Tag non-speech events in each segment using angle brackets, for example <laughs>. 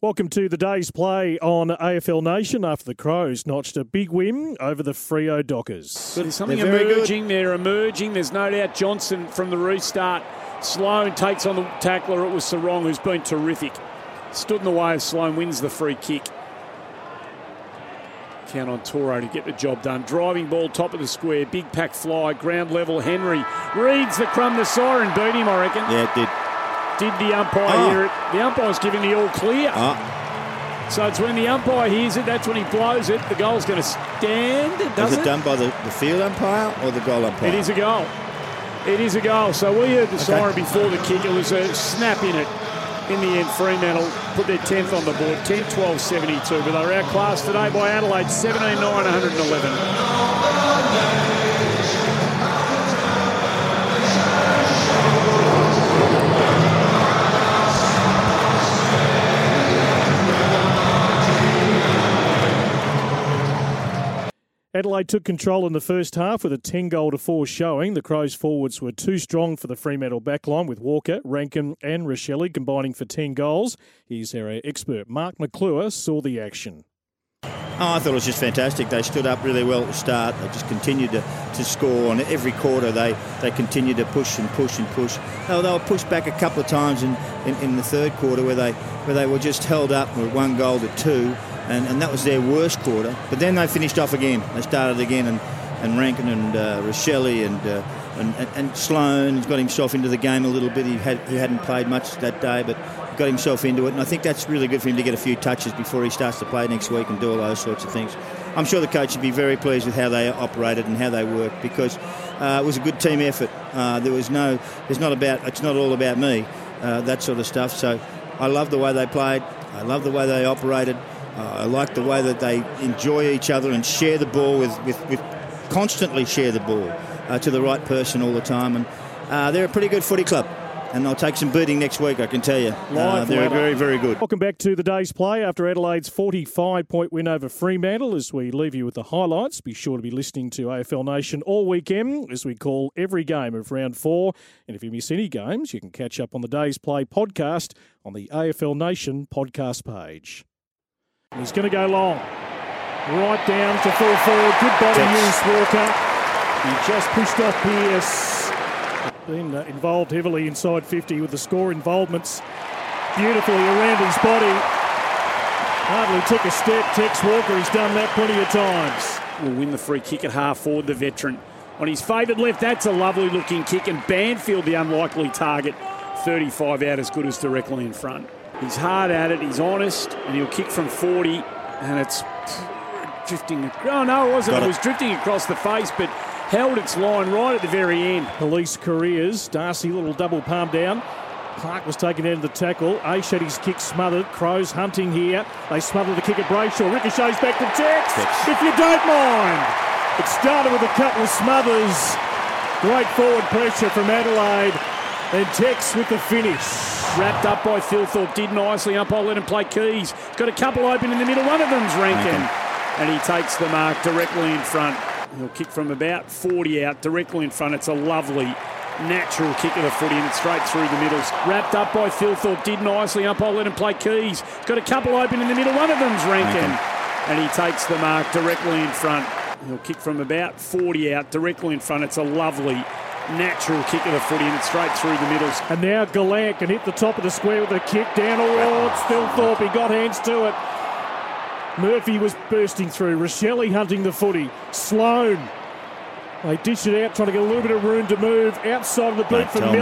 Welcome to the day's play on AFL Nation after the Crows notched a big win over the Freo Dockers. There's something They're very emerging there, emerging. There's no doubt Johnson from the restart. Sloane takes on the tackler. It was Serong who's been terrific. Stood in the way of Sloane, wins the free kick. Count on Toro to get the job done. Driving ball, top of the square, big pack fly, ground level. Henry reads the crumb. The siren beat him, I reckon. Yeah, it did. Did the umpire Oh. hear it? The umpire's giving the all clear. Ah, So it's when the umpire hears it, that's when he blows it. The goal's going to stand, does was it? it done by the, the field umpire or the goal umpire? It is a goal. It is a goal. So we heard the Okay. siren before the kick. It was a snap in it. In the end, Fremantle put their 10th on the board, 10 12 72. But they were outclassed today by Adelaide, 17 9 111. Adelaide took control in the first half with a 10 goal to 4 showing. The Crows forwards were too strong for the Fremantle backline with Walker, Rankine, and Rachele combining for 10 goals. Here's our expert, Mark McClure, saw the action. Oh, I thought it was just fantastic. They stood up really well at the start. They just continued to, to score on every quarter. They they continued to push and push and push. They, they were pushed back a couple of times in, in, in the third quarter where they where they were just held up with one goal to two, and, and that was their worst quarter. But then they finished off again. They started again, and, and Rankine and uh, Rachele and, uh, and and and Sloane got himself into the game a little bit. He had he hadn't played much that day, but got himself into it, and I think that's really good for him to get a few touches before he starts to play next week and do all those sorts of things. I'm sure the coach would be very pleased with how they operated and how they worked because uh, it was a good team effort. Uh, there was no, it's not about, it's not all about me, uh, that sort of stuff. So I love the way they played. I love the way they operated. Uh, I like the way that they enjoy each other and share the ball with, with, with constantly share the ball uh, to the right person all the time. And uh, they're a pretty good footy club. And they'll take some beating next week, I can tell you. Uh, they're weather. very, very good. Welcome back to the day's play after Adelaide's 45 point win over Fremantle. As we leave you with the highlights, be sure to be listening to AFL Nation all weekend as we call every game of round four. And if you miss any games, you can catch up on the day's play podcast on the AFL Nation podcast page. He's going to go long. Right down to full forward. Good body use, Walker. He just pushed off Pearce. Been uh, involved heavily inside 50 with the score involvements beautifully around his body. Hardly took a step. Tex Walker, he's done that plenty of times. Will win the free kick at half forward, the veteran. On his favoured left, that's a lovely looking kick. And Banfield, the unlikely target, 35 out as good as directly in front. He's hard at it, he's honest, and he'll kick from 40, and it's drifting. Oh, no, it wasn't. It it. was drifting across the face, but held its line right at the very end. Police careers. Darcy, little double palm down. Clark was taken out of the tackle. Aish had his kick smothered. Crows hunting here. They smother the kick at Brayshaw. Ricochets back to Tex, Tex. if you don't mind. It started with a couple of smothers. Great forward pressure from Adelaide. And Tex with the finish. Wrapped up by Thilthorpe, did nicely. Umpire let him play keys. Got a couple open in the middle. One of them's Rankine. And he takes the mark directly in front. He'll kick from about 40 out, directly in front. It's a lovely, natural kick of the footy and it's straight through the middles. Wrapped up by Thilthorpe, did nicely. Umpire let him play keys. Got a couple open in the middle. One of them's. Rankine. And he takes the mark directly in front. He'll kick from about 40 out, directly in front. It's a lovely, natural kick of the footy and it's straight through the middle. And now Gollant can hit the top of the square with a kick down towards Thilthorpe. He got hands to it. Murphy was bursting through. Rachele hunting the footy. Sloane. They dish it out, trying to get a little bit of room to move outside of the boot Don't from tell me.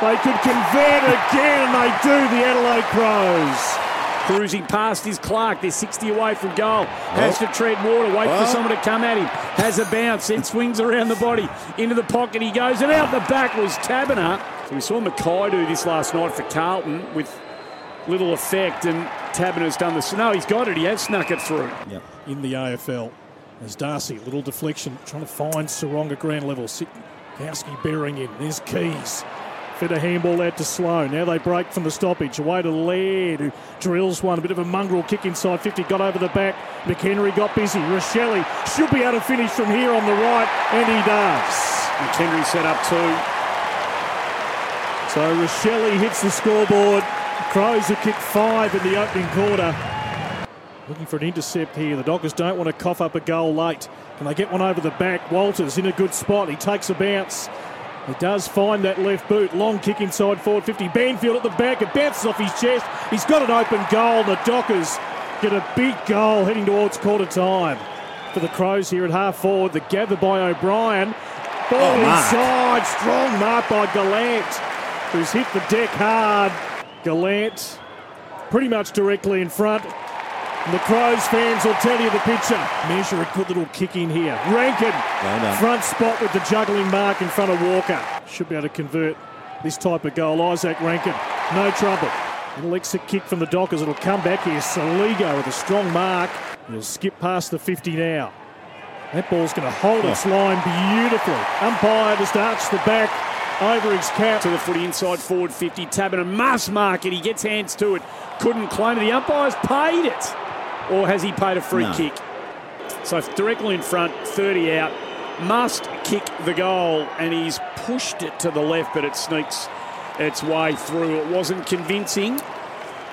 They could convert again, and they do, the Adelaide Crows. Cruising past his Clark. They're 60 away from goal. Has oh. to tread water. Wait for oh. someone to come at him. Has a bounce. Then swings around the body. Into the pocket he goes. And out the back was Taberner. So we saw McKay do this last night for Carlton with little effect. And Taberner's done this. No, he's got it. He has snuck it through. Yep. in the AFL. As Darcy, little deflection, trying to find Serong at ground level. Kowski bearing in. There's Keays. Fit a handball out to Sloane. Now they break from the stoppage. Away to Laird, who drills one. A bit of a mongrel kick inside 50. Got over the back. McHenry got busy. Rachele should be able to finish from here on the right, and he does. McHenry set up two. So Rachele hits the scoreboard. Crows have kicked five in the opening quarter. Looking for an intercept here. The Dockers don't want to cough up a goal late. Can they get one over the back? Walters in a good spot. He takes a bounce. He does find that left boot. Long kick inside forward 50. Banfield at the back. It bounces off his chest. He's got an open goal. The Dockers get a big goal heading towards quarter time. For the Crows here at half forward. The gather by O'Brien. Ball Oh, mark. inside. Strong mark by Gollant, who's hit the deck hard. Gollant pretty much directly in front. And the Crows fans will tell you the picture. Measure a good little kick in here. Rankine, Well done. front spot with the juggling mark in front of Walker. Should be able to convert this type of goal. Izak Rankine, no trouble. Little exit kick from the Dockers. It'll come back here. Soligo with a strong mark. He'll skip past the 50 now. That ball's going to hold oh. its line beautifully. Umpire just arched the back over his cap. to the footy inside forward 50. Taberner must mark it. He gets hands to it. Couldn't claim it. The umpire's paid it. Or has he paid a free No. kick? So directly in front, 30 out. Must kick the goal. And he's pushed it to the left, but it sneaks its way through. It wasn't convincing.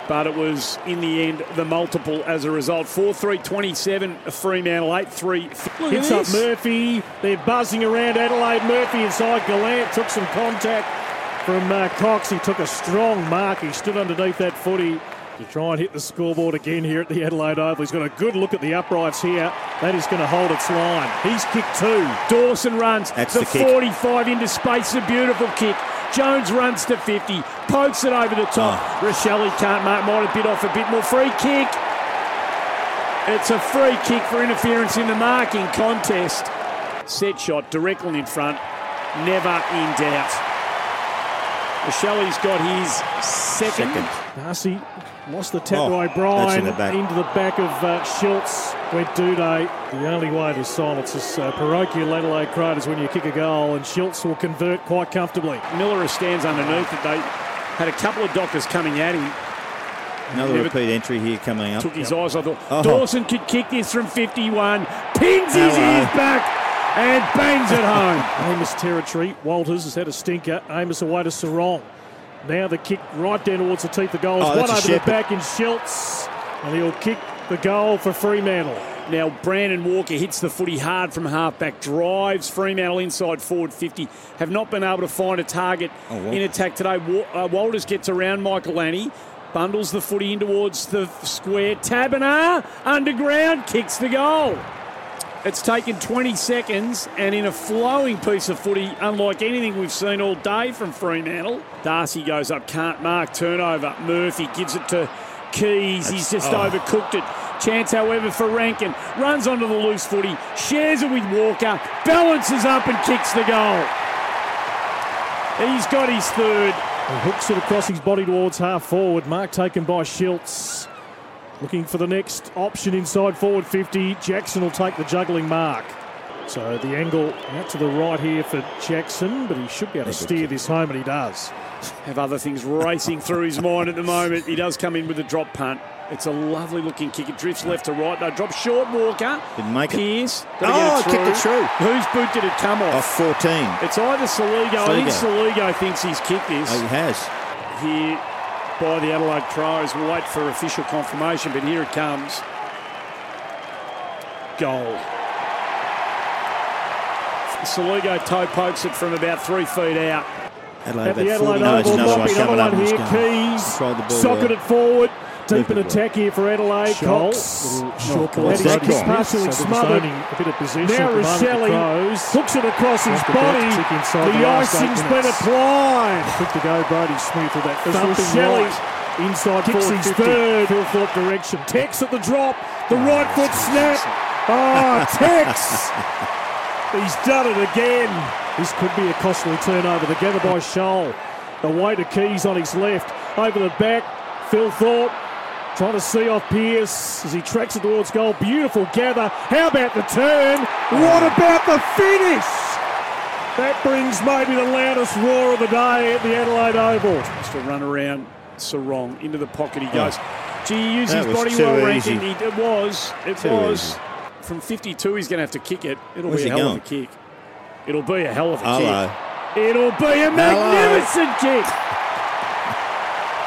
But it was, in the end, the multiple as a result. 4 3 27, Fremantle 8 3. Look Hits up Murphy. They're buzzing around Adelaide. Murphy inside. Gollant took some contact from uh, Cox. He took a strong mark. He stood underneath that footy to try and hit the scoreboard again here at the Adelaide Oval. He's got a good look at the uprights here. That is going to hold its line. He's kicked two. Dawson runs That's the, the kick. 45 into space. A beautiful kick. Jones runs to 50, pokes it over the top. Ah. Rachele can't mark, might have bit off a bit more. Free kick. It's a free kick for interference in the marking contest. Set shot directly in front, never in doubt. Rachele's got his second. Second. Darcy lost the tap Oh, by that's O'Brien in the into the back of uh, Schultz. Went Doedee. The only way to silence this uh, parochial Adelaide crowd is when you kick a goal, and Schultz will convert quite comfortably. Miller stands underneath it. They had a couple of dockers coming at him. Another Never- repeat entry here coming up. took his eyes off. the Oh. Dawson could kick this from 51, pins his Hello. ears back, and bangs it home. Amiss territory. Walters has had a stinker. Amiss away to Serong. Now the kick right down towards the teeth of goals. Oh, One over the back in Schultz. And he'll kick the goal for Fremantle. Now Brandon Walker hits the footy hard from halfback, drives Fremantle inside forward 50. Have not been able to find a target Oh, in attack today. Uh, Walters gets around Michalanney. Bundles the footy in towards the square. Taberner underground kicks the goal. It's taken 20 seconds, and in a flowing piece of footy, unlike anything we've seen all day from Fremantle, Darcy goes up, can't mark, turnover. Murphy gives it to Keays. He's just oh. overcooked it. Chance, however, for Rankine. Runs onto the loose footy, shares it with Walker, balances up and kicks the goal. He's got his third. He hooks it across his body towards half forward. Mark taken by Schultz. Looking for the next option inside forward 50. Jackson will take the juggling mark. So the angle out to the right here for Jackson, but he should be able to steer this home, and he does. Have other things racing through his mind at the moment. He does come in with a drop punt. It's a lovely looking kick. It drifts left to right. No, drop short, Walker. Didn't make it. Pearce. Oh, Gotta kicked it through. Whose boot did it come off? Off 14. It's either Soligo. I think Soligo. Soligo thinks he's kicked this Oh, he has. here by the Adelaide Crows. We'll wait for official confirmation, but here it comes. Goal. Soligo toe pokes it from about three feet out. Adelaide At the about 40. Adelaide Oval, another might be coming another up. one here. Keays, control the ball socket well. it forward. Deep in attack here for Adelaide. Cox. Little Short ball. His That's partially smothered. a bit of possession. Now at the moment, the Rosselli Crows. hooks it across his body. back, tick inside The the icing's been applied. Quick to go, Brodie Smith with that thumping Rosselli right. Inside kicks his third. Thilthorpe direction. Tex at the drop. The right foot snap. Oh, Tex. Ah, <laughs> He's done it again. This could be a costly turnover. The gather by Sholl. The Away to Keays on his left. Over the back. Thilthorpe trying to see off Pearce as he tracks it towards goal. Beautiful gather. How about the turn? What about the finish? That brings maybe the loudest roar of the day at the Adelaide Oval. Just to run around Serong into the pocket he oh. goes. Gee, he used That his body too well, easy. ranking. He, it was. It Too was. easy. From 52, he's going to have to kick it. It'll Where's be a hell going? of a kick. It'll be a hell of a Hello. kick. It'll be a magnificent kick.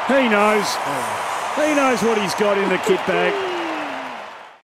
He knows. He knows what he's got in the kit bag.